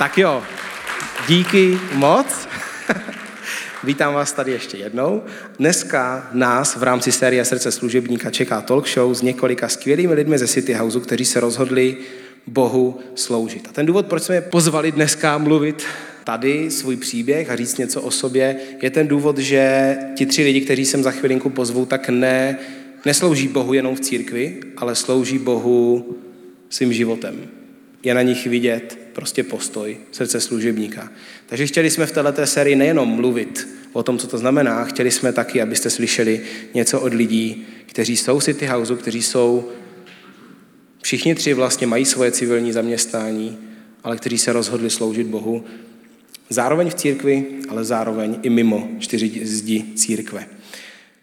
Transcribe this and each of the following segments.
Tak jo, díky moc. Vítám vás tady ještě jednou. Dneska nás v rámci série Srdce služebníka čeká talk show s několika skvělými lidmi ze City Houseu, kteří se rozhodli Bohu sloužit. A ten důvod, proč jsme je pozvali dneska mluvit tady svůj příběh a říct něco o sobě, je ten důvod, že ti tři lidi, kteří jsem za chvilinku pozvu, tak ne, neslouží Bohu jenom v církvi, ale slouží Bohu svým životem. Je na nich vidět prostě postoj srdce služebníka. Takže chtěli jsme v této sérii nejenom mluvit o tom, co to znamená, chtěli jsme taky, abyste slyšeli něco od lidí, kteří jsou City Houseu, kteří jsou, všichni tři vlastně mají svoje civilní zaměstnání, ale kteří se rozhodli sloužit Bohu zároveň v církvi, ale zároveň i mimo čtyři zdi církve.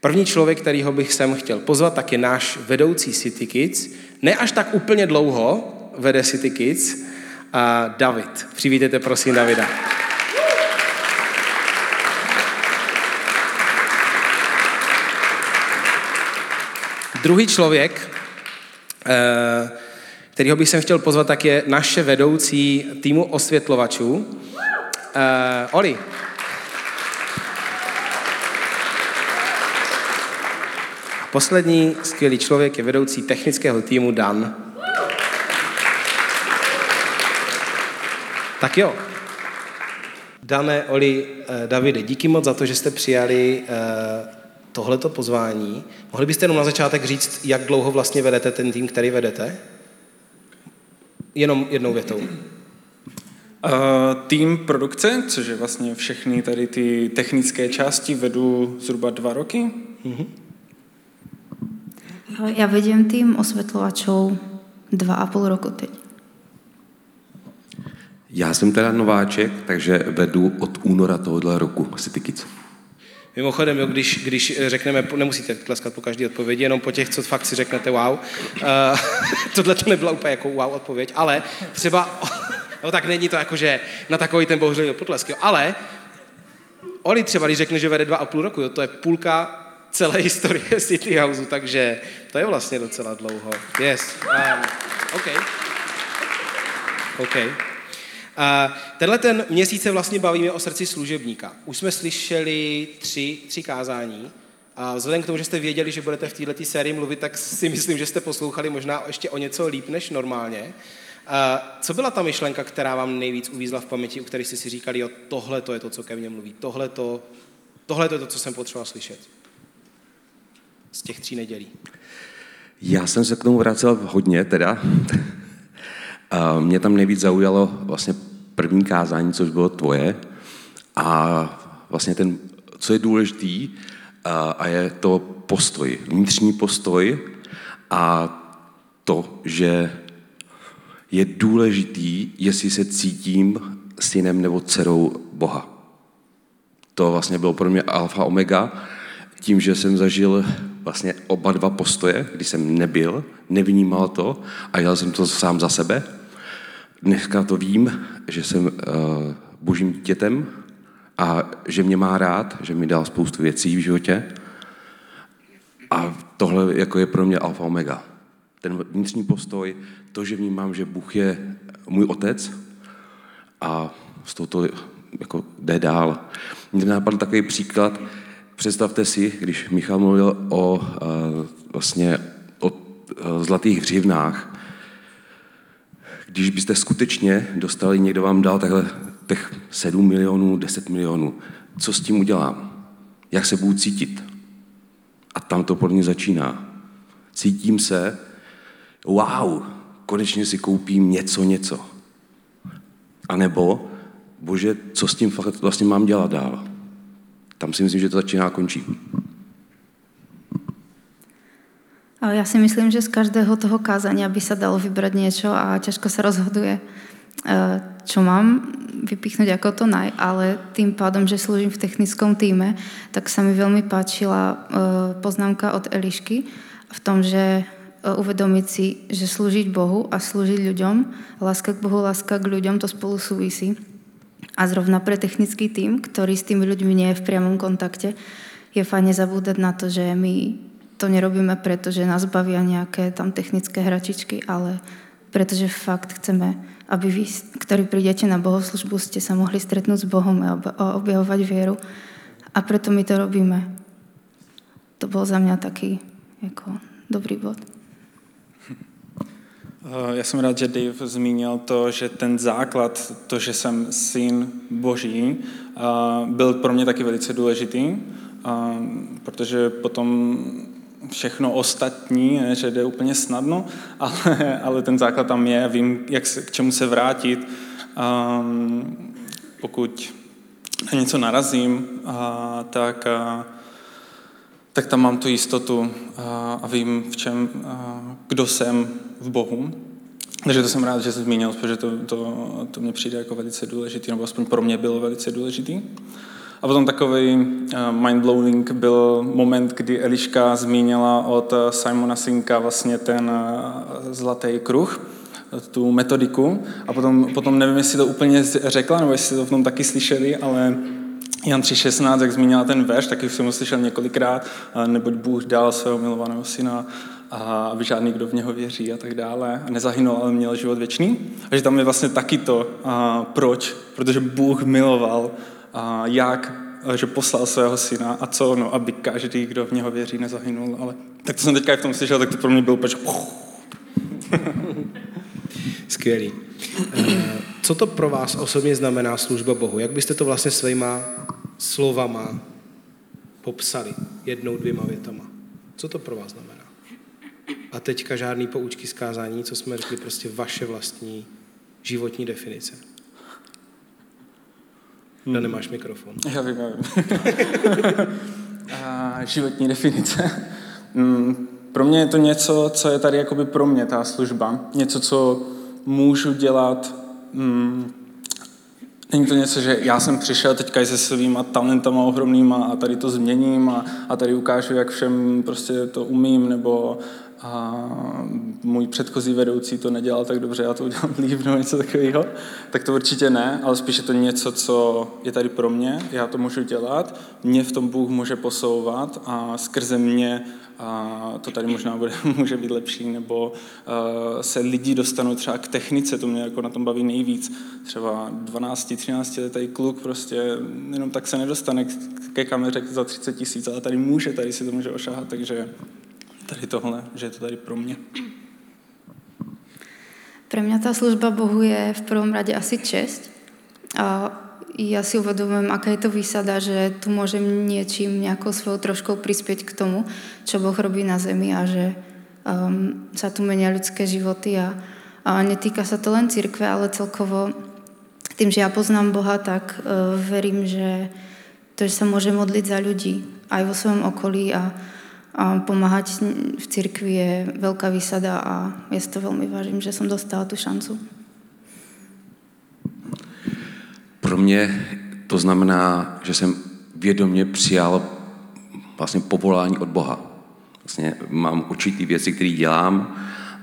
První člověk, kterýho bych sem chtěl pozvat, tak je náš vedoucí City Kids. Ne až tak úplně dlouho vede City Kids, a David. Přivítejte prosím Davida. Druhý člověk, eh, kterýho bych sem chtěl pozvat, tak je naše vedoucí týmu osvětlovačů. Uh, Oli. Poslední skvělý člověk je vedoucí technického týmu Dan. Tak jo. Dané, Oli, eh, Davide, díky moc za to, že jste přijali eh, tohleto pozvání. Mohli byste jenom na začátek říct, jak dlouho vlastně vedete ten tým, který vedete? Jenom jednou větou. Uh, tým produkce, což je vlastně všechny tady ty technické části, vedu zhruba dva roky. Uh-huh. Já vedím tým osvětlovačů dva a půl roku teď. Já jsem teda nováček, takže vedu od února tohohle roku City Kids. Mimochodem, jo, když, když řekneme, nemusíte tleskat po každé odpovědi, jenom po těch, co fakt si řeknete wow. Uh, tohle to nebyla úplně jako wow odpověď, ale třeba No tak není to jako, že na takový ten bohužel potlesk, jo. Ale Oli třeba, když řekne, že vede dva a půl roku, jo, to je půlka celé historie City Houseu, takže to je vlastně docela dlouho. Yes. Um, OK. OK. Tenhle ten měsíc se vlastně bavíme o srdci služebníka. Už jsme slyšeli tři, tři kázání. A vzhledem k tomu, že jste věděli, že budete v této sérii mluvit, tak si myslím, že jste poslouchali možná ještě o něco líp než normálně. Co byla ta myšlenka, která vám nejvíc uvízla v paměti, u které jste si říkali, jo, tohle to je to, co ke mně mluví, tohle to, tohle to je to, co jsem potřeboval slyšet z těch tří nedělí? Já jsem se k tomu vracel hodně teda. A mě tam nejvíc zaujalo vlastně první kázání, což bylo tvoje. A vlastně ten, co je důležitý, a, je to postoj, vnitřní postoj a to, že je důležitý, jestli se cítím synem nebo dcerou Boha. To vlastně bylo pro mě alfa omega, tím, že jsem zažil vlastně oba dva postoje, kdy jsem nebyl, nevnímal to a dělal jsem to sám za sebe. Dneska to vím, že jsem uh, božím dítětem a že mě má rád, že mi dal spoustu věcí v životě. A tohle jako je pro mě alfa omega. Ten vnitřní postoj, to, že vnímám, že Bůh je můj otec a z toho to jako jde dál. Mně napadl takový příklad, představte si, když Michal mluvil o uh, vlastně o uh, zlatých hřivnách, když byste skutečně dostali, někdo vám dal takhle těch 7 milionů, 10 milionů, co s tím udělám? Jak se budu cítit? A tam to podle mě začíná. Cítím se, wow, konečně si koupím něco, něco. A nebo, bože, co s tím fakt vlastně mám dělat dál? Tam si myslím, že to začíná a končí. Ale já si myslím, že z každého toho kázania by se dalo vybrat něco a těžko se rozhoduje, eh, čo mám vypíchnout jako to naj, ale tým pádom, že slúžim v technickom týme, tak sa mi veľmi páčila eh, poznámka od Elišky v tom, že E, uvedomiť si, že slúžiť Bohu a slúžiť ľuďom, láska k Bohu, láska k ľuďom, to spolu súvisí. A zrovna pre technický tým, ktorý s tými ľuďmi nie je v priamom kontakte, je fajne zabúdať na to, že my to nerobíme preto, že nás bavia nejaké tam technické hračičky, ale pretože fakt chceme, aby vy, ktorí prídete na bohoslužbu, ste sa mohli stretnúť s Bohom a objavovať vieru. A preto my to robíme. To bol za mňa taký jako, dobrý bod. Já jsem rád, že Dave zmínil to, že ten základ, to, že jsem syn Boží, byl pro mě taky velice důležitý, protože potom všechno ostatní, že jde úplně snadno, ale, ale ten základ tam je, vím, jak se, k čemu se vrátit. Um, pokud na něco narazím, a, tak, a, tak tam mám tu jistotu a, a vím, v čem, a, kdo jsem v Bohu. Takže to jsem rád, že jsi zmínil, protože to, to, to mě přijde jako velice důležitý, nebo aspoň pro mě bylo velice důležitý. A potom takový uh, mindblowing byl moment, kdy Eliška zmínila od eh, Simona Sinka vlastně ten uh, zlatý kruh, tu metodiku. A potom, potom nevím, jestli to úplně řekla, nebo jestli to v tom taky slyšeli, ale Jan 3.16, jak zmínila ten verš, taky jsem ho slyšel několikrát, neboť Bůh dal svého milovaného syna a aby žádný, kdo v něho věří a tak dále. A nezahynul, ale měl život věčný. A že tam je vlastně taky to, a proč. Protože Bůh miloval, a jak, že poslal svého syna a co, no, aby každý, kdo v něho věří, nezahynul. Ale tak to jsem teďka v tom slyšel, tak to pro mě bylo úplně Skvělý. Eh, co to pro vás osobně znamená služba Bohu? Jak byste to vlastně svýma slovama popsali? Jednou, dvěma větama. Co to pro vás znamená? A teďka žádný poučky zkázání, co jsme řekli, prostě vaše vlastní životní definice. Hmm. nemáš mikrofon. Já vím, já vím. A životní definice. Hmm, pro mě je to něco, co je tady jakoby pro mě, ta služba. Něco, co můžu dělat. Hmm, není to něco, že já jsem přišel teďka se svýma talentama ohromnýma a tady to změním a, a tady ukážu, jak všem prostě to umím, nebo a můj předchozí vedoucí to nedělal tak dobře, já to udělám líp nebo něco takového, tak to určitě ne, ale spíš je to něco, co je tady pro mě, já to můžu dělat, mě v tom Bůh může posouvat a skrze mě a to tady možná bude, může být lepší, nebo uh, se lidi dostanou třeba k technice, to mě jako na tom baví nejvíc. Třeba 12, 13 letý kluk prostě jenom tak se nedostane ke kameře za 30 tisíc, ale tady může, tady si to může ošahat, takže tady tohle, že je to tady pro mě. Pre mňa tá služba Bohu je v prvom rade asi česť. A ja si uvedomujem, aká je to výsada, že tu môžem niečím, nejakou svojou troškou prispieť k tomu, čo Boh robí na zemi a že um, sa tu menia ľudské životy a, a netýka sa to len církve, ale celkovo tým, že ja poznám Boha, tak uh, verím, že to, že sa môže modliť za ľudí aj vo svojom okolí a a pomáhať v církvi je veľká výsada a ja si to veľmi vážím, že som dostala tu šancu. Pro mě to znamená, že jsem vědomě přijal vlastně povolání od Boha. Vlastně mám určitý věci, které dělám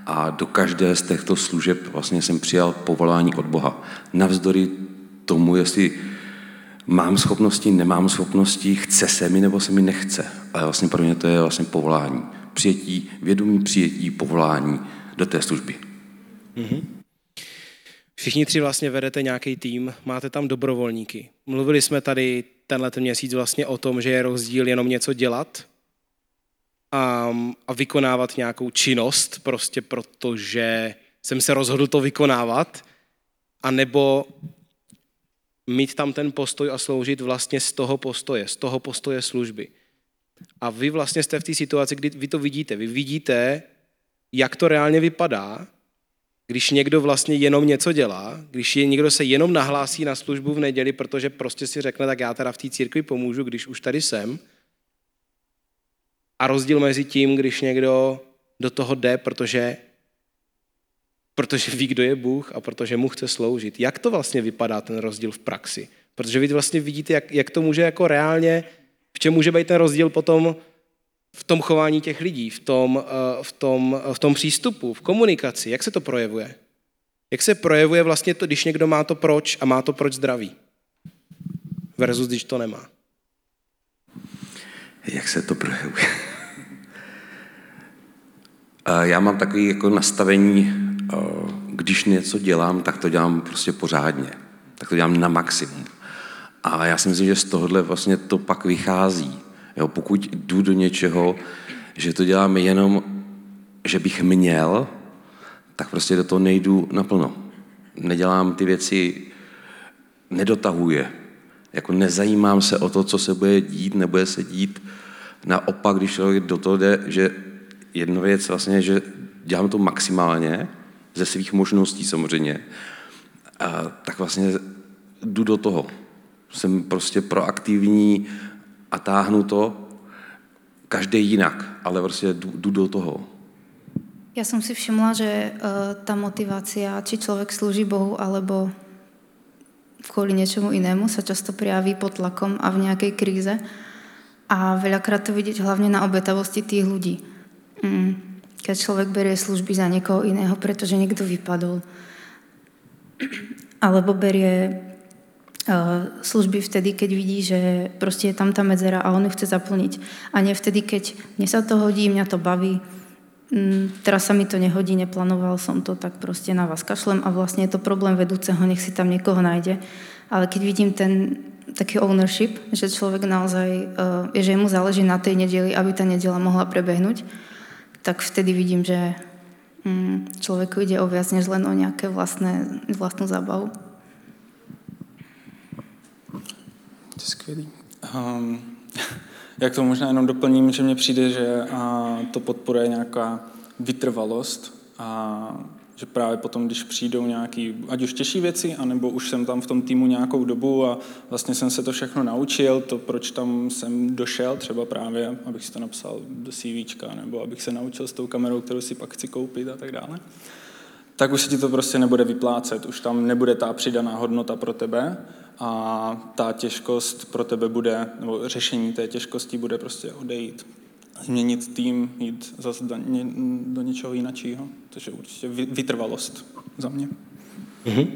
a do každé z těchto služeb vlastně jsem přijal povolání od Boha. Navzdory tomu, jestli mám schopnosti, nemám schopnosti, chce se mi nebo se mi nechce. Ale vlastně pro mě to je vlastně povolání. Přijetí, vědomí přijetí povolání do té služby. Mm-hmm. Všichni tři vlastně vedete nějaký tým, máte tam dobrovolníky. Mluvili jsme tady tenhle ten měsíc vlastně o tom, že je rozdíl jenom něco dělat a, a vykonávat nějakou činnost, prostě protože jsem se rozhodl to vykonávat, a nebo mít tam ten postoj a sloužit vlastně z toho postoje, z toho postoje služby. A vy vlastně jste v té situaci, kdy vy to vidíte. Vy vidíte, jak to reálně vypadá, když někdo vlastně jenom něco dělá, když je, někdo se jenom nahlásí na službu v neděli, protože prostě si řekne, tak já teda v té církvi pomůžu, když už tady jsem. A rozdíl mezi tím, když někdo do toho jde, protože protože ví, kdo je Bůh a protože mu chce sloužit. Jak to vlastně vypadá ten rozdíl v praxi? Protože vy vlastně vidíte, jak, jak to může jako reálně, v čem může být ten rozdíl potom v tom chování těch lidí, v tom, eh, v tom, v tom přístupu, v komunikaci. Jak se to projevuje? Jak se projevuje vlastně to, když někdo má to proč a má to proč zdraví? Versus když to nemá. Jak se to projevuje? Já mám takový jako nastavení když něco dělám, tak to dělám prostě pořádně. Tak to dělám na maximum. A já si myslím, že z tohohle vlastně to pak vychází. Jo, pokud jdu do něčeho, že to dělám jenom, že bych měl, tak prostě do toho nejdu naplno. Nedělám ty věci, nedotahuje. Jako nezajímám se o to, co se bude dít, nebude se dít. Naopak, když člověk do toho jde, že jedna věc vlastně, že dělám to maximálně, ze svých možností samozřejmě, a, tak vlastně jdu do toho. Jsem prostě proaktivní a táhnu to, každý jinak, ale prostě jdu, jdu do toho. Ja som si všimla, že uh, tá motivácia, či človek slúži Bohu, alebo kvôli niečomu inému, sa často prijaví pod tlakom a v nejakej kríze. A veľakrát to vidieť hlavne na obetavosti tých ľudí. Mm. Keď človek berie služby za niekoho iného, pretože niekto vypadol. Alebo berie uh, služby vtedy, keď vidí, že proste je tam tá medzera a on ju chce zaplniť. A nie vtedy, keď mne sa to hodí, mňa to baví, mm, teraz sa mi to nehodí, neplánoval som to, tak proste na vás kašlem a vlastne je to problém vedúceho, nech si tam niekoho nájde. Ale keď vidím ten taký ownership, že človek naozaj, uh, že mu záleží na tej nedeli, aby ta nedela mohla prebehnúť, tak vtedy vidím, že mm, človeku ide o viac než len o nejaké vlastné, vlastnú zábavu. To je skvělý. Um, jak to možná jenom doplním, že mně přijde, že a, to podporuje nějaká vytrvalost a že právě potom, když přijdou nějaký, ať už těžší věci, anebo už jsem tam v tom týmu nějakou dobu a vlastně jsem se to všechno naučil, to, proč tam jsem došel, třeba právě, abych si to napsal do CVčka, nebo abych se naučil s tou kamerou, kterou si pak chci koupit a tak dále, tak už se ti to prostě nebude vyplácet, už tam nebude ta přidaná hodnota pro tebe a ta těžkost pro tebe bude, nebo řešení té těžkosti bude prostě odejít změnit tým, jít zase do, do něčeho jiného. Takže určitě vytrvalost za mě. Mm-hmm.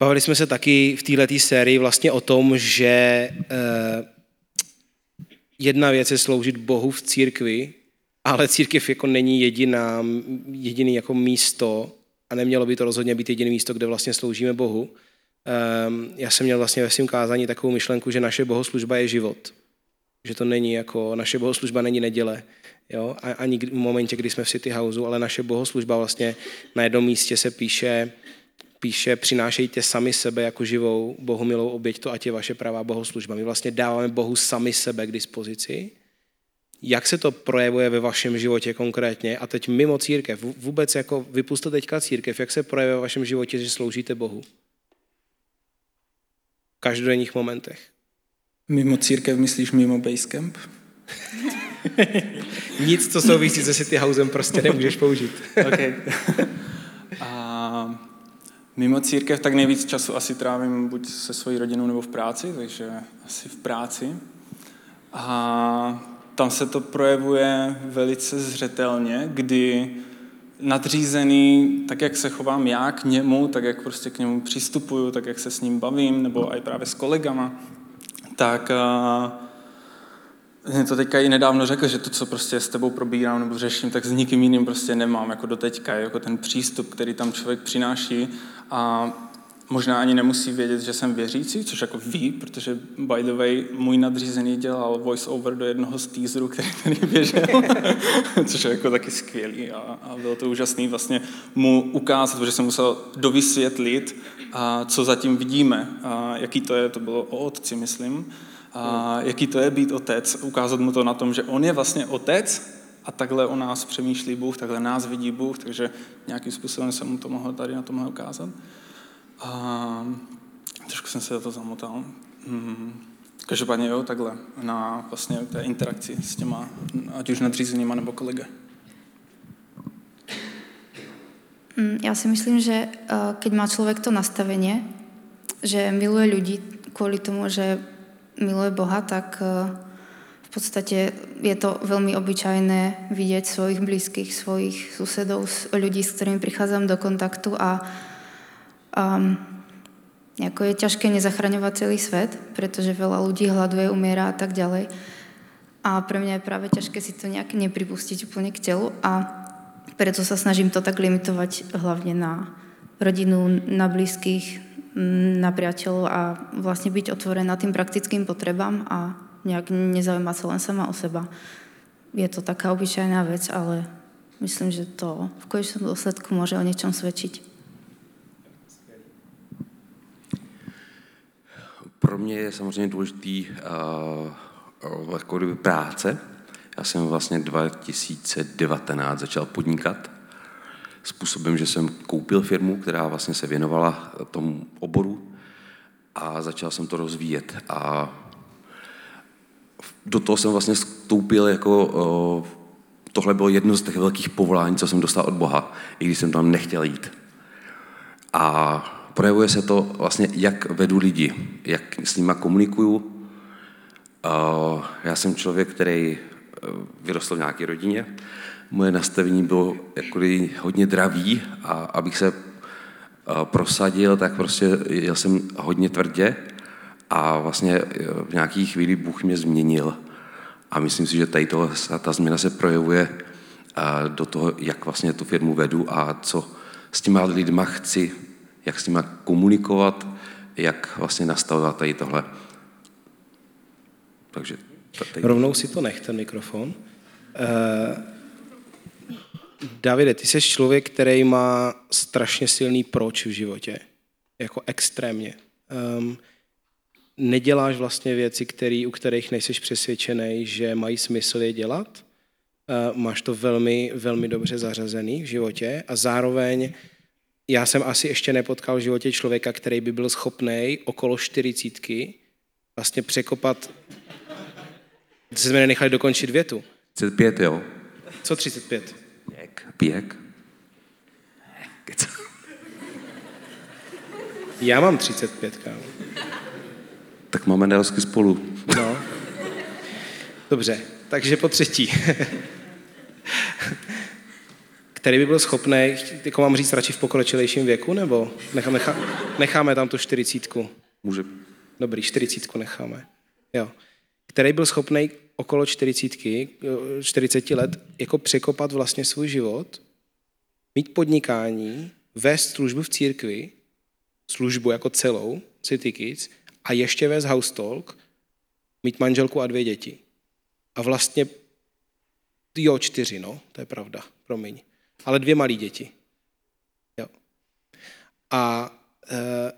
Bavili jsme se taky v této sérii vlastně o tom, že eh, jedna věc je sloužit Bohu v církvi, ale církev jako není jediná, jediný jako místo a nemělo by to rozhodně být jediné místo, kde vlastně sloužíme Bohu. Um, já jsem měl vlastně ve svém kázání takovou myšlenku, že naše bohoslužba je život že to není jako, naše bohoslužba není neděle, jo? ani v momentě, kdy jsme v City Houseu, ale naše bohoslužba vlastně na jednom místě se píše, píše, přinášejte sami sebe jako živou, Bohu milou oběť, to ať je vaše pravá bohoslužba. My vlastně dáváme Bohu sami sebe k dispozici. Jak se to projevuje ve vašem životě konkrétně? A teď mimo církev, vůbec jako vypuste teďka církev, jak se projevuje ve vašem životě, že sloužíte Bohu? V každodenních momentech. Mimo církev myslíš mimo Basecamp? Nic, co souvisí se City Housem, prostě nemůžeš použít. okay. A mimo církev tak nejvíc času asi trávím buď se svojí rodinou nebo v práci, takže asi v práci. A tam se to projevuje velice zřetelně, kdy nadřízený, tak jak se chovám já k němu, tak jak prostě k němu přistupuju, tak jak se s ním bavím, nebo i právě s kolegama, tak mě to teďka i nedávno řekl, že to, co prostě s tebou probírám nebo řeším, tak s nikým jiným prostě nemám, jako do teďka, jako ten přístup, který tam člověk přináší. A možná ani nemusí vědět, že jsem věřící, což jako ví, protože by the way, můj nadřízený dělal voice over do jednoho z teaserů, který tady běžel, což je jako taky skvělý a, a bylo to úžasný vlastně mu ukázat, protože jsem musel dovysvětlit, a co zatím vidíme, a jaký to je, to bylo o otci, myslím, a jaký to je být otec, ukázat mu to na tom, že on je vlastně otec a takhle o nás přemýšlí Bůh, takhle nás vidí Bůh, takže nějakým způsobem jsem mu to mohl tady na tomhle ukázat. A trošku jsem se do toho zamotal. Hmm. Každopádně jo, takhle, na vlastně té interakci s těma, ať už nadřízenýma nebo kolega. Mm, já si myslím, že eh, keď má člověk to nastavenie, že miluje lidi kvůli tomu, že miluje Boha, tak eh, v podstatě je to velmi obyčajné vidět svojich blízkých, svojich susedov, lidí, s kterými přicházím do kontaktu a um, jako je ťažké nezachraňovat celý svět, protože veľa lidí hladuje, umírá a tak ďalej. A pro mě je právě ťažké si to nějak nepripustit úplně k tělu a preto sa snažím to tak limitovať hlavne na rodinu, na blízkych, na priateľov a vlastne byť otvorená tým praktickým potrebám a nejak nezaujímať sa len sama o seba. Je to taká obyčajná vec, ale myslím, že to v konečnom dôsledku môže o niečom svedčiť. Pro mě je samozřejmě důležitý uh, jako práce. Já jsem vlastně 2019 začal podnikat způsobem, že jsem koupil firmu, která vlastně se věnovala tomu oboru a začal jsem to rozvíjet. A do toho jsem vlastně vstoupil jako, tohle bylo jedno z těch velkých povolání, co jsem dostal od Boha, i když jsem tam nechtěl jít. A projevuje se to vlastně, jak vedu lidi, jak s nimi komunikuju. Já jsem člověk, který vyrostl v nějaké rodině. Moje nastavení bylo jako hodně dravý a abych se eh, prosadil, tak prostě jel jsem hodně tvrdě a vlastně eh, v nějaký chvíli Bůh mě změnil. A myslím si, že tady to, ta změna se projevuje do toho, jak vlastně tu firmu vedu a co s těma lidma chci jak s nimi komunikovat, jak vlastně nastavovat tady tohle. Takže. Rovnou si to nech, ten mikrofon. Uh, Davide, ty jsi člověk, který má strašně silný proč v životě. Jako extrémně. Um, neděláš vlastně věci, který, u kterých nejsi přesvědčený, že mají smysl je dělat. Uh, máš to velmi, velmi dobře zařazený v životě a zároveň já jsem asi ještě nepotkal v životě člověka, který by byl schopný okolo čtyřicítky vlastně překopat... Jsme nenechali dokončit větu. 35, jo. Co 35? Pěk. Pěk. Já mám 35, kámo. Tak máme neosky spolu. No. Dobře, takže po třetí. který by byl schopný, jako mám říct, radši v pokročilejším věku, nebo nechá, nechá, necháme tam tu čtyřicítku? Může. Dobrý, čtyřicítku necháme. Jo. Který byl schopný okolo čtyřicítky, 40 let, jako překopat vlastně svůj život, mít podnikání, vést službu v církvi, službu jako celou, City Kids, a ještě vést house talk, mít manželku a dvě děti. A vlastně, jo, čtyři, no, to je pravda, promiň ale dvě malé děti. Jo. A, e,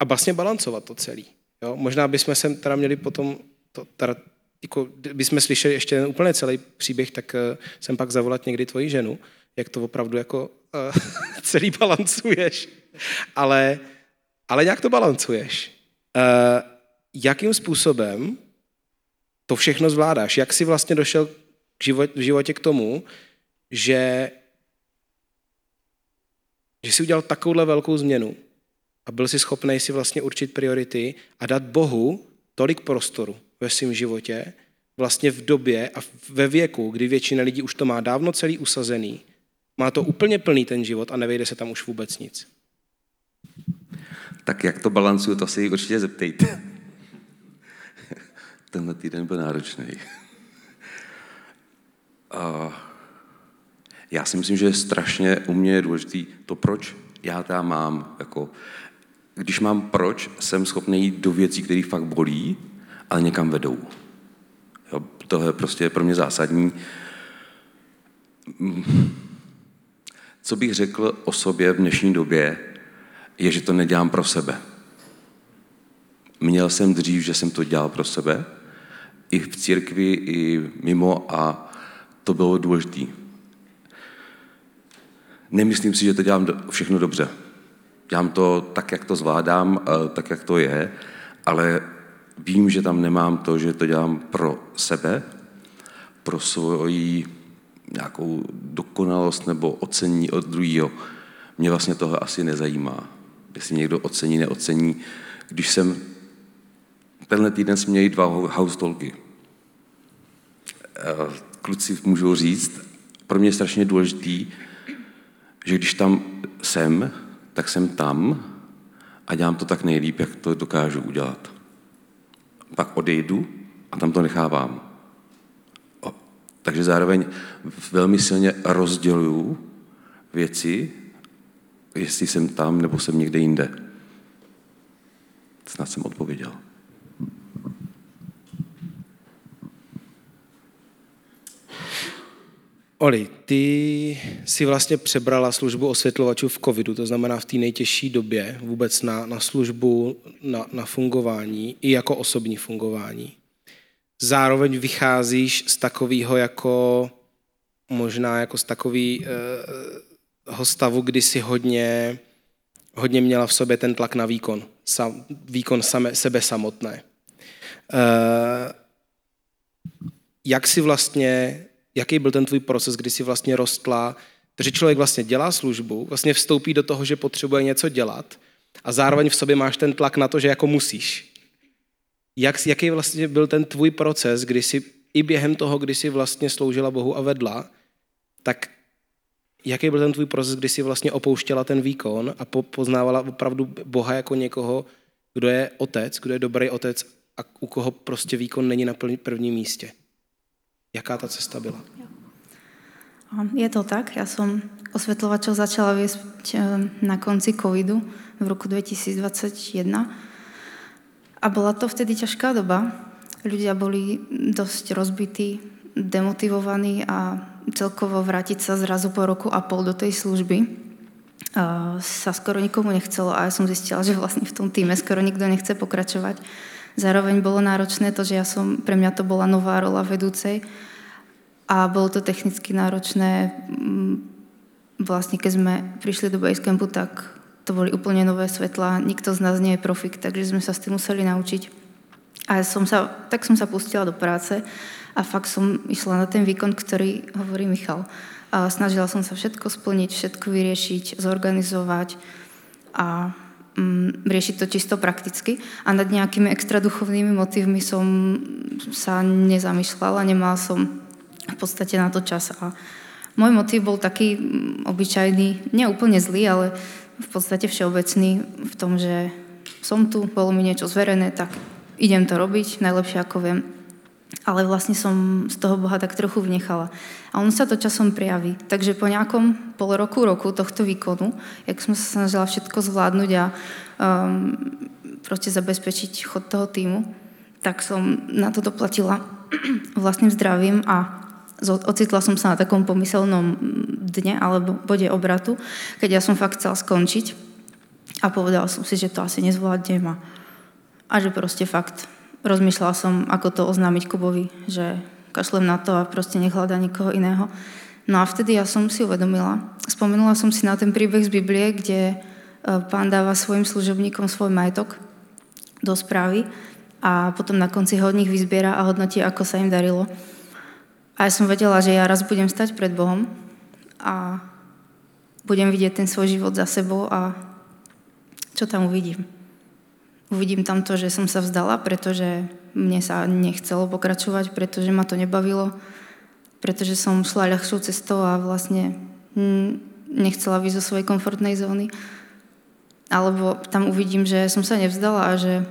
a vlastně balancovat to celý. Jo. Možná bychom se teda měli potom, to, teda, jako, bychom slyšeli ještě ten úplně celý příběh, tak uh, jsem pak zavolat někdy tvoji ženu, jak to opravdu jako uh, celý balancuješ. Ale, ale nějak to balancuješ. Uh, jakým způsobem to všechno zvládáš? Jak jsi vlastně došel v životě k tomu, že, že jsi udělal takovouhle velkou změnu a byl si schopný si vlastně určit priority a dát Bohu tolik prostoru ve svém životě, vlastně v době a ve věku, kdy většina lidí už to má dávno celý usazený, má to úplně plný ten život a nevejde se tam už vůbec nic. Tak jak to balancuju, to si určitě zeptejte. Tenhle týden byl náročný. Já si myslím, že je strašně u mě je důležitý to, proč já tam mám. Jako, když mám proč, jsem schopný jít do věcí, které fakt bolí, ale někam vedou. Jo, to je prostě pro mě zásadní. Co bych řekl o sobě v dnešní době, je, že to nedělám pro sebe. Měl jsem dřív, že jsem to dělal pro sebe, i v církvi, i mimo a to bylo důležité. Nemyslím si, že to dělám všechno dobře. Dělám to tak, jak to zvládám, eh, tak, jak to je, ale vím, že tam nemám to, že to dělám pro sebe, pro svoji nějakou dokonalost nebo ocení od druhého. Mě vlastně toho asi nezajímá. Jestli někdo ocení, neocení. Když jsem tenhle týden jsme měli dva house talky. Eh, kluci můžou říct, pro mě je strašně důležitý, že když tam jsem, tak jsem tam a dělám to tak nejlíp, jak to dokážu udělat. Pak odejdu a tam to nechávám. Takže zároveň velmi silně rozděluju věci, jestli jsem tam nebo jsem někde jinde. Snad jsem odpověděl. Oli, ty si vlastně přebrala službu osvětlovačů v covidu, to znamená v té nejtěžší době vůbec na, na službu, na, na fungování i jako osobní fungování. Zároveň vycházíš z takového jako možná jako z takového uh, stavu, kdy si hodně, hodně měla v sobě ten tlak na výkon, sam, výkon same, sebe samotné. Uh, jak si vlastně jaký byl ten tvůj proces, kdy jsi vlastně rostla, takže člověk vlastně dělá službu, vlastně vstoupí do toho, že potřebuje něco dělat a zároveň v sobě máš ten tlak na to, že jako musíš. Jak, jaký vlastně byl ten tvůj proces, kdy jsi i během toho, kdy jsi vlastně sloužila Bohu a vedla, tak jaký byl ten tvůj proces, kdy jsi vlastně opouštěla ten výkon a poznávala opravdu Boha jako někoho, kdo je otec, kdo je dobrý otec a u koho prostě výkon není na prvním místě? Jaká ta cesta byla? Je to tak. Ja som osvetľovačov začala viesť eh, na konci covidu v roku 2021. A bola to vtedy ťažká doba. Ľudia boli dosť rozbití, demotivovaní a celkovo vrátiť sa zrazu po roku a pol do tej služby eh, sa skoro nikomu nechcelo a ja som zistila, že vlastne v tom týme skoro nikto nechce pokračovať. Zároveň bolo náročné to, že ja som, pre mňa to bola nová rola vedúcej a bolo to technicky náročné. Mm, vlastne keď sme prišli do Basecampu, tak to boli úplne nové svetla, nikto z nás je profik, takže sme sa s tým museli naučiť. A som sa, tak som sa pustila do práce a fakt som išla na ten výkon, ktorý hovorí Michal. A snažila som sa všetko splniť, všetko vyriešiť, zorganizovať a riešiť to čisto prakticky a nad nejakými extra duchovnými motivmi som sa nezamýšľala, nemala som v podstate na to čas a môj motiv bol taký mm, obyčajný, neúplne zlý, ale v podstate všeobecný v tom, že som tu, bolo mi niečo zverené, tak idem to robiť najlepšie ako viem. Ale vlastne som z toho Boha tak trochu vnechala. A on sa to časom prijaví. Takže po nejakom pol roku, roku tohto výkonu, jak som sa snažila všetko zvládnuť a um, proste zabezpečiť chod toho týmu, tak som na to doplatila vlastným zdravím a ocitla som sa na takom pomyselnom dne alebo bode obratu, keď ja som fakt chcela skončiť a povedala som si, že to asi nezvládnem a, a že proste fakt rozmýšľala som, ako to oznámiť Kubovi, že kašlem na to a proste nech hľada nikoho iného. No a vtedy ja som si uvedomila, spomenula som si na ten príbeh z Biblie, kde e, pán dáva svojim služobníkom svoj majetok do správy a potom na konci ho od nich vyzbiera a hodnotí, ako sa im darilo. A ja som vedela, že ja raz budem stať pred Bohom a budem vidieť ten svoj život za sebou a čo tam uvidím? Uvidím tam to, že som sa vzdala, pretože mne sa nechcelo pokračovať, pretože ma to nebavilo, pretože som šla ľahšou cestou a vlastne nechcela vyjsť zo svojej komfortnej zóny. Alebo tam uvidím, že som sa nevzdala a že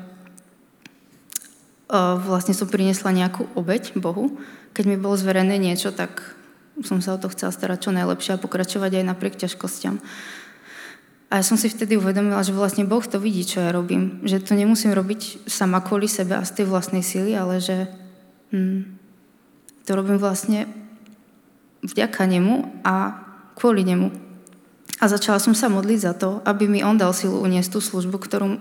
vlastne som priniesla nejakú obeď Bohu. Keď mi bolo zverené niečo, tak som sa o to chcela starať čo najlepšie a pokračovať aj napriek ťažkostiam. A ja som si vtedy uvedomila, že vlastne Boh to vidí, čo ja robím. Že to nemusím robiť sama kvôli sebe a z tej vlastnej síly, ale že hm, to robím vlastne vďaka nemu a kvôli nemu. A začala som sa modliť za to, aby mi on dal silu uniesť tú službu, ktorú,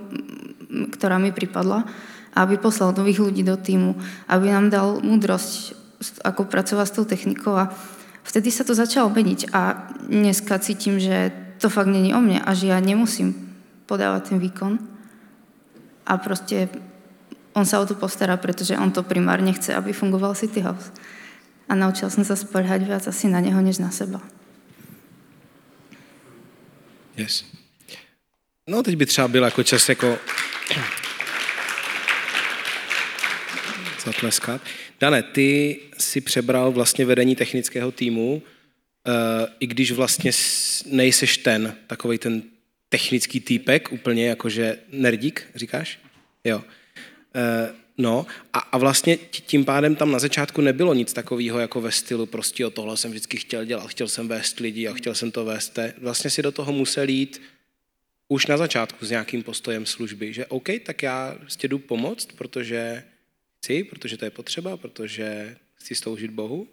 ktorá mi pripadla, a aby poslal nových ľudí do týmu, aby nám dal múdrosť, ako pracovať s tou technikou. A vtedy sa to začalo meniť a dneska cítim, že to fakt není o mne a že ja nemusím podávať ten výkon. A proste on sa o to postará, pretože on to primárne chce, aby fungoval City House. A naučil som sa spoliehať viac asi na neho, než na seba. Yes. No teď by třeba byl jako čas jako zatleskat. Dane, ty si přebral vlastně vedení technického týmu i když vlastně nejseš ten, takový ten technický týpek, úplně jakože nerdík, říkáš? Jo. Eh, No a, a vlastně tím pádem tam na začátku nebylo nic takového jako ve stylu prostě o tohle jsem vždycky chtěl dělat, chtěl jsem vést lidi a chtěl jsem to vést. Vlastně si do toho musel jít už na začátku s nějakým postojem služby, že OK, tak já prostě jdu pomoct, protože chci, protože to je potřeba, protože chci sloužit Bohu. Uh,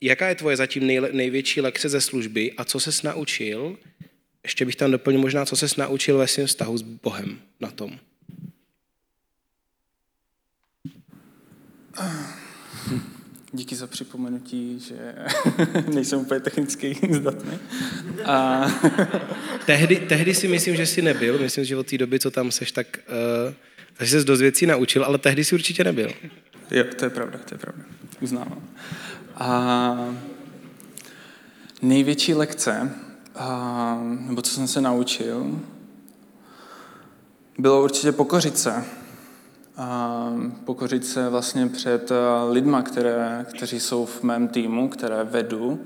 jaká je tvoje zatím nej, největší lekce ze služby a co ses naučil, ještě bych tam doplnil možná, co ses naučil ve svém vztahu s Bohem na tom? Díky za připomenutí, že nejsem úplně technicky zdatný. A... tehdy, tehdy si myslím, že jsi nebyl. Myslím, že od té doby, co tam seš, tak uh, jsi se dost věcí naučil, ale tehdy si určitě nebyl. Jo, to je pravda, to je pravda. Uznávám. A největší lekce, a, nebo co jsem se naučil, bylo určitě pokořit se a pokořit se vlastně před lidma, které, kteří jsou v mém týmu, které vedu,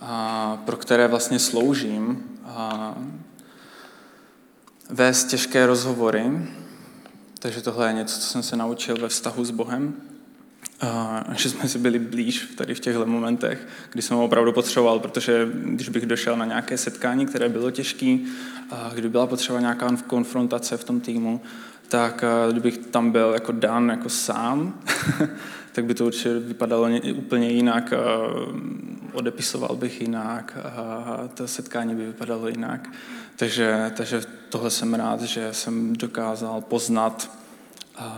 a pro které vlastně sloužím. A vést těžké rozhovory, takže tohle je něco, co jsem se naučil ve vztahu s Bohem. Že jsme si byli blíž tady v těchto momentech, kdy jsem ho opravdu potřeboval, protože když bych došel na nějaké setkání, které bylo těžké, kdy byla potřeba nějaká konfrontace v tom týmu, tak kdybych tam byl jako Dan jako sám, tak by to určitě vypadalo úplně jinak, odepisoval bych jinak, a to setkání by vypadalo jinak. Takže, takže tohle jsem rád, že jsem dokázal poznat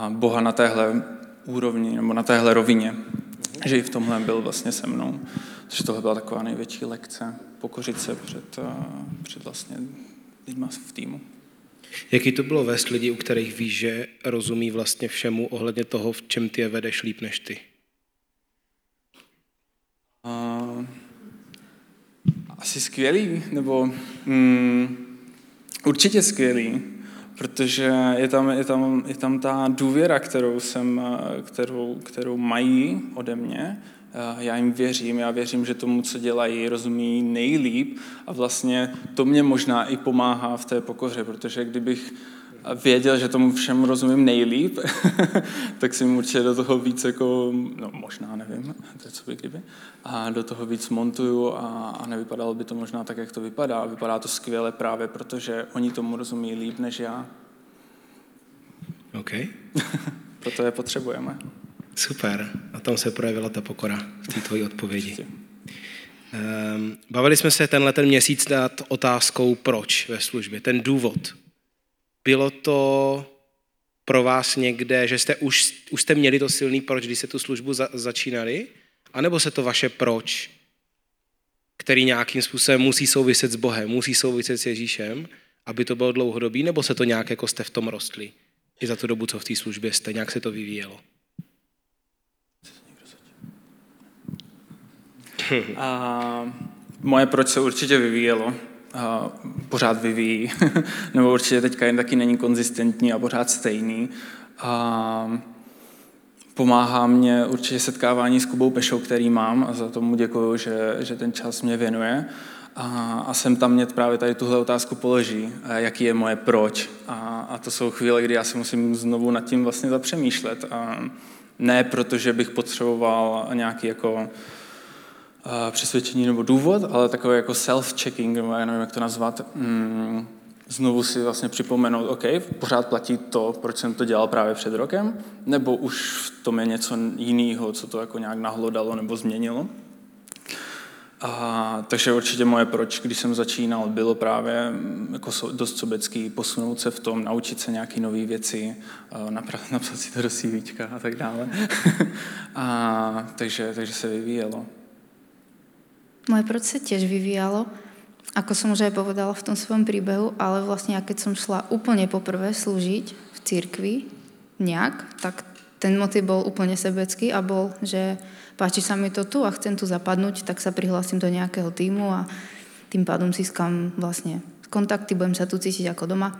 Boha na téhle úrovni nebo na téhle rovině, že i v tomhle byl vlastně se mnou. Takže tohle byla taková největší lekce, pokořit se před, před vlastně lidma v týmu. Jaký to bylo vést lidi, u kterých víš, že rozumí vlastně všemu ohledně toho, v čem ty je vedeš líp než ty? Uh, asi skvělý, nebo mm, určitě skvělý, protože je tam, je, tam, je tam ta důvěra, kterou, jsem, kterou, kterou mají ode mě, já jim věřím, já věřím, že tomu, co dělají, rozumí nejlíp a vlastně to mě možná i pomáhá v té pokoře, protože kdybych věděl, že tomu všem rozumím nejlíp, tak si určitě do toho víc jako, no možná nevím, to je co by kdyby, a do toho víc montuju a, a nevypadalo by to možná tak, jak to vypadá. Vypadá to skvěle právě, protože oni tomu rozumí líp než já. OK. Proto je potřebujeme. Super. A tam se projevila ta pokora v té tvojí odpovědi. Um, bavili jsme se tenhle ten měsíc nad otázkou proč ve službě, ten důvod. Bylo to pro vás někde, že jste už, už jste měli to silný proč, když se tu službu za, začínali? A nebo se to vaše proč, který nějakým způsobem musí souviset s Bohem, musí souviset s Ježíšem, aby to bylo dlouhodobý, nebo se to nějak jako jste v tom rostli? I za tu dobu, co v té službě jste, nějak se to vyvíjelo? A moje proč se určitě vyvíjelo, pořád vyvíjí, nebo určitě teďka jen taky není konzistentní a pořád stejný. A pomáhá mě určitě setkávání s Kubou Pešou, který mám a za tomu děkuju, že, že ten čas mě věnuje. A, a sem tam mě právě tady tuhle otázku položí, jaký je moje proč. A, a to jsou chvíle, kdy já si musím znovu nad tím vlastně zapřemýšlet. A ne proto, že bych potřeboval nějaký jako přesvědčení nebo důvod, ale takový jako self-checking, nebo já nevím, jak to nazvat, mm, znovu si vlastně připomenout, OK, pořád platí to, proč jsem to dělal právě před rokem, nebo už v tom je něco jiného, co to jako nějak nahlodalo nebo změnilo. A, takže určitě moje proč, když jsem začínal, bylo právě mm, jako dost sobecký posunout se v tom, naučit se nějaké nové věci, naprat, napsat si to do CV a tak dále. a, takže, takže se vyvíjelo. Moje proč sa tiež vyvíjalo, ako som už aj povedala v tom svojom príbehu, ale vlastne ja keď som šla úplne poprvé slúžiť v církvi nejak, tak ten motiv bol úplne sebecký a bol, že páči sa mi to tu a chcem tu zapadnúť, tak sa prihlásim do nejakého týmu a tým pádom získam vlastne kontakty, budem sa tu cítiť ako doma.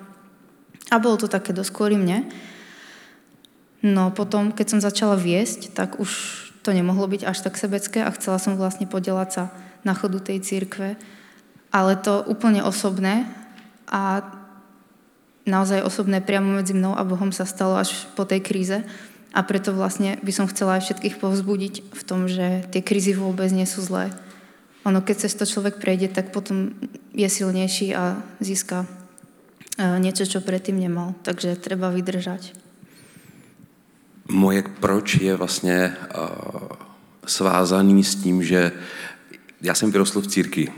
A bolo to také dosť kvôli mne. No potom, keď som začala viesť, tak už to nemohlo byť až tak sebecké a chcela som vlastne podelať sa na chodu tej církve, ale to úplne osobné a naozaj osobné priamo medzi mnou a Bohom sa stalo až po tej kríze. A preto vlastne by som chcela aj všetkých povzbudiť v tom, že tie krízy vôbec nie sú zlé. Ono, keď cez to človek prejde, tak potom je silnejší a získa e, niečo, čo predtým nemal. Takže treba vydržať. Moje proč je vlastně uh, svázaný s tím, že já jsem vyrostl v církvi,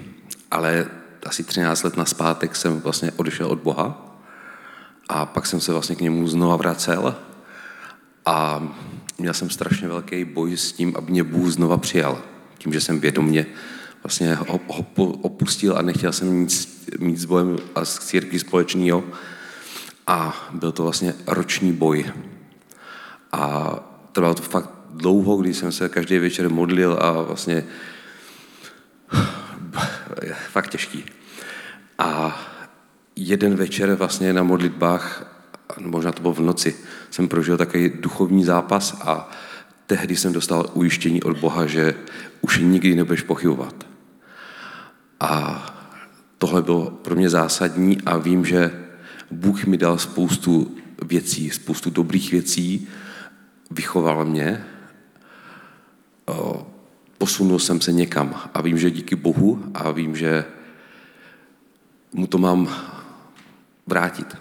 ale asi 13 let naspátek jsem vlastně odešel od Boha a pak jsem se vlastně k němu znova vracel a měl jsem strašně velký boj s tím, aby mě Bůh znova přijal. Tím, že jsem vědomě vlastně ho, ho opustil a nechtěl jsem nic mít s bojem a s církví společného. A byl to vlastně roční boj. A trvalo to fakt dlouho, když jsem se každý večer modlil a vlastně fakt těžký. A jeden večer vlastně na modlitbách, možná to bylo v noci, jsem prožil takový duchovní zápas a tehdy jsem dostal ujištění od Boha, že už nikdy nebudeš pochybovat. A tohle bylo pro mě zásadní a vím, že Bůh mi dal spoustu věcí, spoustu dobrých věcí, vychoval mě, posunul jsem se někam a vím, že díky Bohu a vím, že mu to mám vrátit.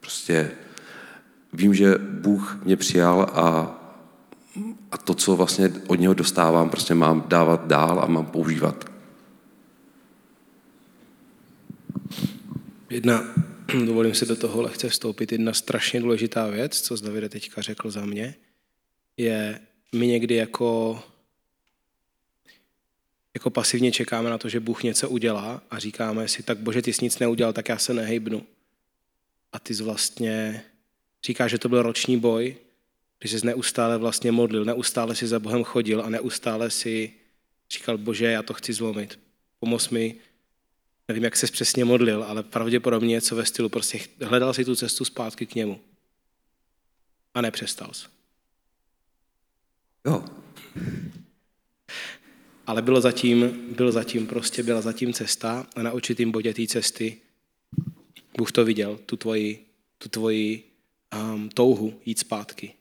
Prostě vím, že Bůh mě přijal a, a to, co vlastně od něho dostávám, prostě mám dávat dál a mám používat. Jedna, dovolím si do toho lehce vstoupit, jedna strašně důležitá věc, co Davide teďka řekl za mě, je, my někdy jako, jako pasivně čekáme na to, že Bůh něco udělá a říkáme si, tak bože, ty jsi nic neudělal, tak já se nehejbnu. A ty jsi vlastně říkáš, že to byl roční boj, když jsi neustále vlastně modlil, neustále si za Bohem chodil a neustále si říkal, bože, já to chci zlomit. Pomoz mi, nevím, jak se přesně modlil, ale pravděpodobně něco ve stylu, prostě hledal si tu cestu zpátky k němu. A nepřestal jsi. Jo. Ale bylo zatím, bylo zatím prostě, byla zatím cesta a na určitým bodě té cesty Bůh to viděl, tu tvoji, tu tvoji um, touhu jít zpátky.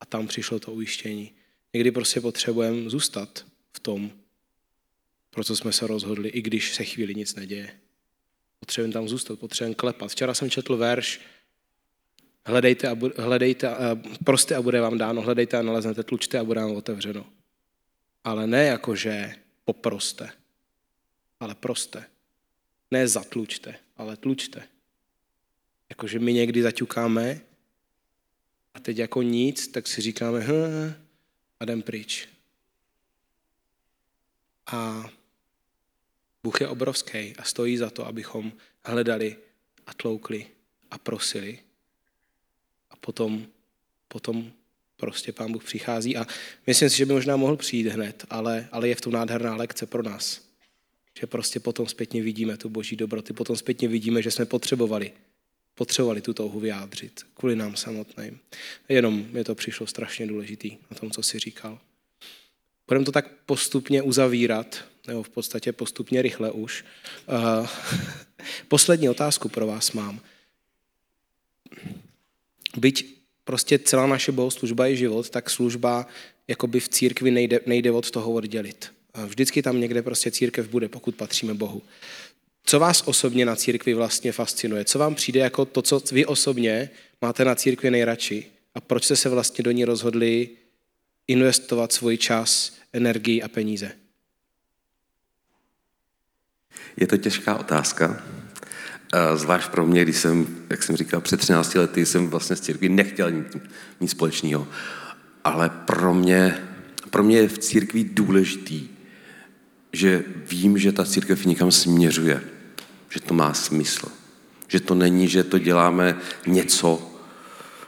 A tam přišlo to ujištění. Někdy prostě potřebujeme zůstat v tom, pro co jsme se rozhodli, i když se chvíli nic neděje. Potřebujeme tam zůstat, potřebujeme klepat. Včera jsem četl verš, hledejte a, bu- hledejte, a, proste a bude vám dáno, hledejte a naleznete, tlučte a bude vám otevřeno. Ale ne jako, že poproste, ale proste. Ne zatlučte, ale tlučte. Jakože my někdy zaťukáme a teď jako nic, tak si říkáme hm, a jdem pryč. A Bůh je obrovský a stojí za to, abychom hledali a tloukli a prosili. Potom, potom prostě Pán Bůh přichází a myslím si, že by možná mohl přijít hned, ale, ale je v tom nádherná lekce pro nás. Že prostě potom zpětně vidíme tu boží dobroty, potom zpětně vidíme, že jsme potřebovali, potřebovali tu touhu vyjádřit kvůli nám samotným. Jenom mi to přišlo strašně důležitý na tom, co si říkal. Budeme to tak postupně uzavírat, nebo v podstatě postupně rychle už. Uh, poslední otázku pro vás mám. Byť prostě celá naše bohoslužba je život, tak služba jakoby v církvi nejde, nejde od toho oddělit. Vždycky tam někde prostě církev bude, pokud patříme Bohu. Co vás osobně na církvi vlastně fascinuje? Co vám přijde jako to, co vy osobně máte na církvi nejradši? A proč jste se vlastně do ní rozhodli investovat svůj čas, energii a peníze? Je to těžká otázka, zvlášť pro mě, když jsem, jak jsem říkal, před 13 lety jsem vlastně s církví nechtěl nic, nic společného. Ale pro mě, pro mě je v církvi důležitý, že vím, že ta církev někam směřuje, že to má smysl. Že to není, že to děláme něco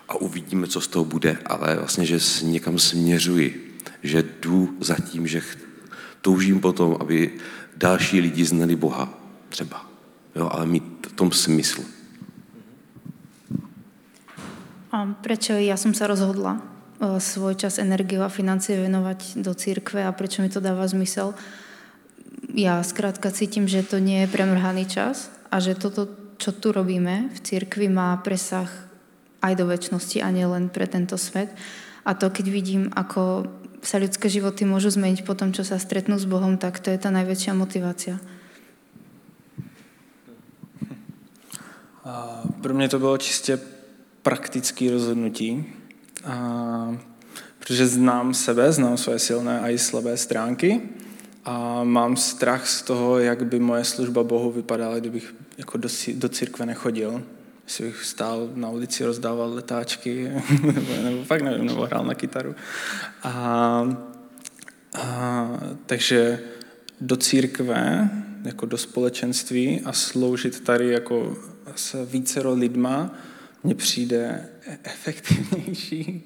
a uvidíme, co z toho bude, ale vlastně, že někam směřuji, že jdu za tím, že toužím potom, aby další lidi znali Boha třeba, jo, ale mít v tom smysl. A prečo ja som sa rozhodla e, svoj čas, energiu a financie venovať do církve a prečo mi to dáva zmysel? Ja skrátka cítim, že to nie je premrhaný čas a že toto, čo tu robíme v církvi, má presah aj do väčšnosti a nielen pre tento svet. A to, keď vidím, ako sa ľudské životy môžu zmeniť po tom, čo sa stretnú s Bohom, tak to je tá najväčšia motivácia. Pro mě to bylo čistě praktické rozhodnutí, a, protože znám sebe, znám své silné a i slabé stránky a mám strach z toho, jak by moje služba Bohu vypadala, kdybych jako do, do církve nechodil. Jestli bych stál na ulici, rozdával letáčky, nebo, nebo fakt nevím, nebo hrál na kytaru. A, a, takže do církve, jako do společenství a sloužit tady jako s vícero lidma, mně přijde efektivnější.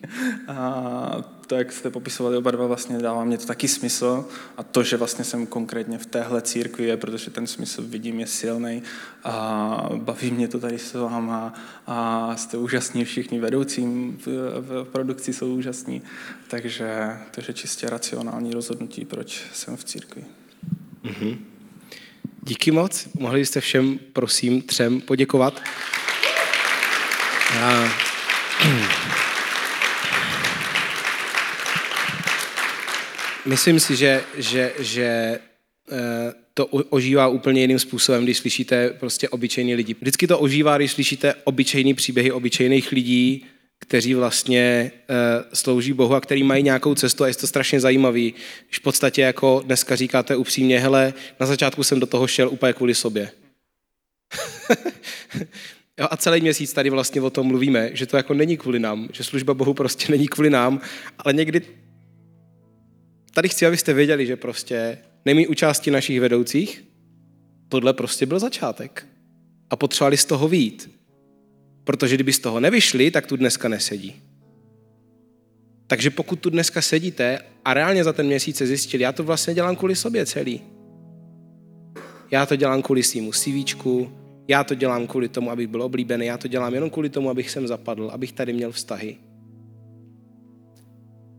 A to, jak jste popisovali oba dva, vlastně dává mě to taky smysl. A to, že vlastně jsem konkrétně v téhle církvi, je, protože ten smysl vidím je silný a baví mě to tady s váma a jste úžasní všichni vedoucí v, v produkci jsou úžasní. Takže to je čistě racionální rozhodnutí, proč jsem v církvi. Mm-hmm. Díky moc. Mohli byste všem, prosím, třem poděkovat. Já... Myslím si, že, že, že eh, to ožívá úplně jiným způsobem, když slyšíte prostě obyčejní lidi. Vždycky to ožívá, když slyšíte obyčejný příběhy obyčejných lidí, kteří vlastně uh, slouží Bohu a který mají nějakou cestu a je to strašně zajímavý, když v podstatě jako dneska říkáte upřímně, hele, na začátku jsem do toho šel úplně kvůli sobě. jo, a celý měsíc tady vlastně o tom mluvíme, že to jako není kvůli nám, že služba Bohu prostě není kvůli nám, ale někdy tady chci, abyste věděli, že prostě nemí účasti našich vedoucích, tohle prostě byl začátek. A potřebovali z toho vít. Protože kdyby z toho nevyšli, tak tu dneska nesedí. Takže pokud tu dneska sedíte a reálně za ten měsíc se zjistili, já to vlastně dělám kvůli sobě celý. Já to dělám kvůli svýmu CVčku, já to dělám kvůli tomu, abych byl oblíbený, já to dělám jenom kvůli tomu, abych sem zapadl, abych tady měl vztahy.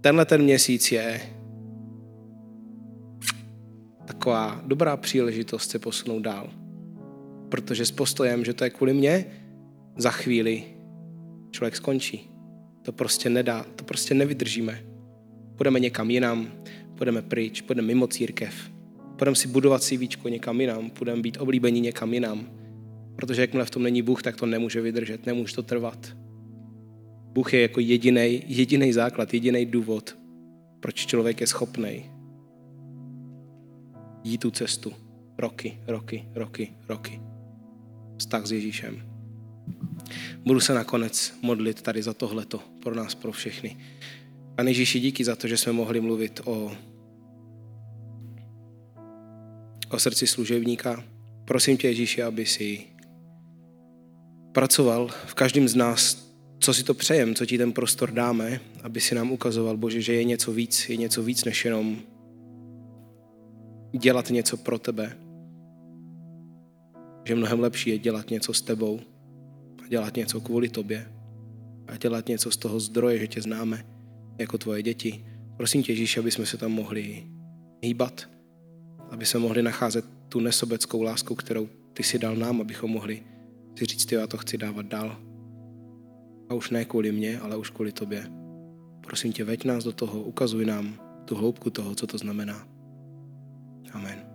Tenhle ten měsíc je taková dobrá příležitost se posunout dál. Protože s postojem, že to je kvůli mně, za chvíli člověk skončí. To prostě nedá, to prostě nevydržíme. Půjdeme někam jinam, půjdeme pryč, půjdeme mimo církev. Půjdeme si budovat si víčko někam jinam, půjdeme být oblíbení někam jinam. Protože jakmile v tom není Bůh, tak to nemůže vydržet, nemůže to trvat. Bůh je jako jediný, jediný základ, jediný důvod, proč člověk je schopný jít tu cestu. Roky, roky, roky, roky. Vztah s Ježíšem. Budu se nakonec modlit tady za tohleto pro nás, pro všechny. A Ježíši, díky za to, že jsme mohli mluvit o, o srdci služebníka. Prosím tě, Ježíši, aby si pracoval v každém z nás, co si to přejem, co ti ten prostor dáme, aby si nám ukazoval, Bože, že je něco víc, je něco víc než jenom dělat něco pro tebe. Že mnohem lepší je dělat něco s tebou, dělat něco kvůli tobě a dělat něco z toho zdroje, že tě známe jako tvoje děti. Prosím tě, Ježíš, aby jsme se tam mohli hýbat, aby jsme mohli nacházet tu nesobeckou lásku, kterou ty si dal nám, abychom mohli si říct, já to chci dávat dál. A už ne kvůli mně, ale už kvůli tobě. Prosím tě, veď nás do toho, ukazuj nám tu hloubku toho, co to znamená. Amen.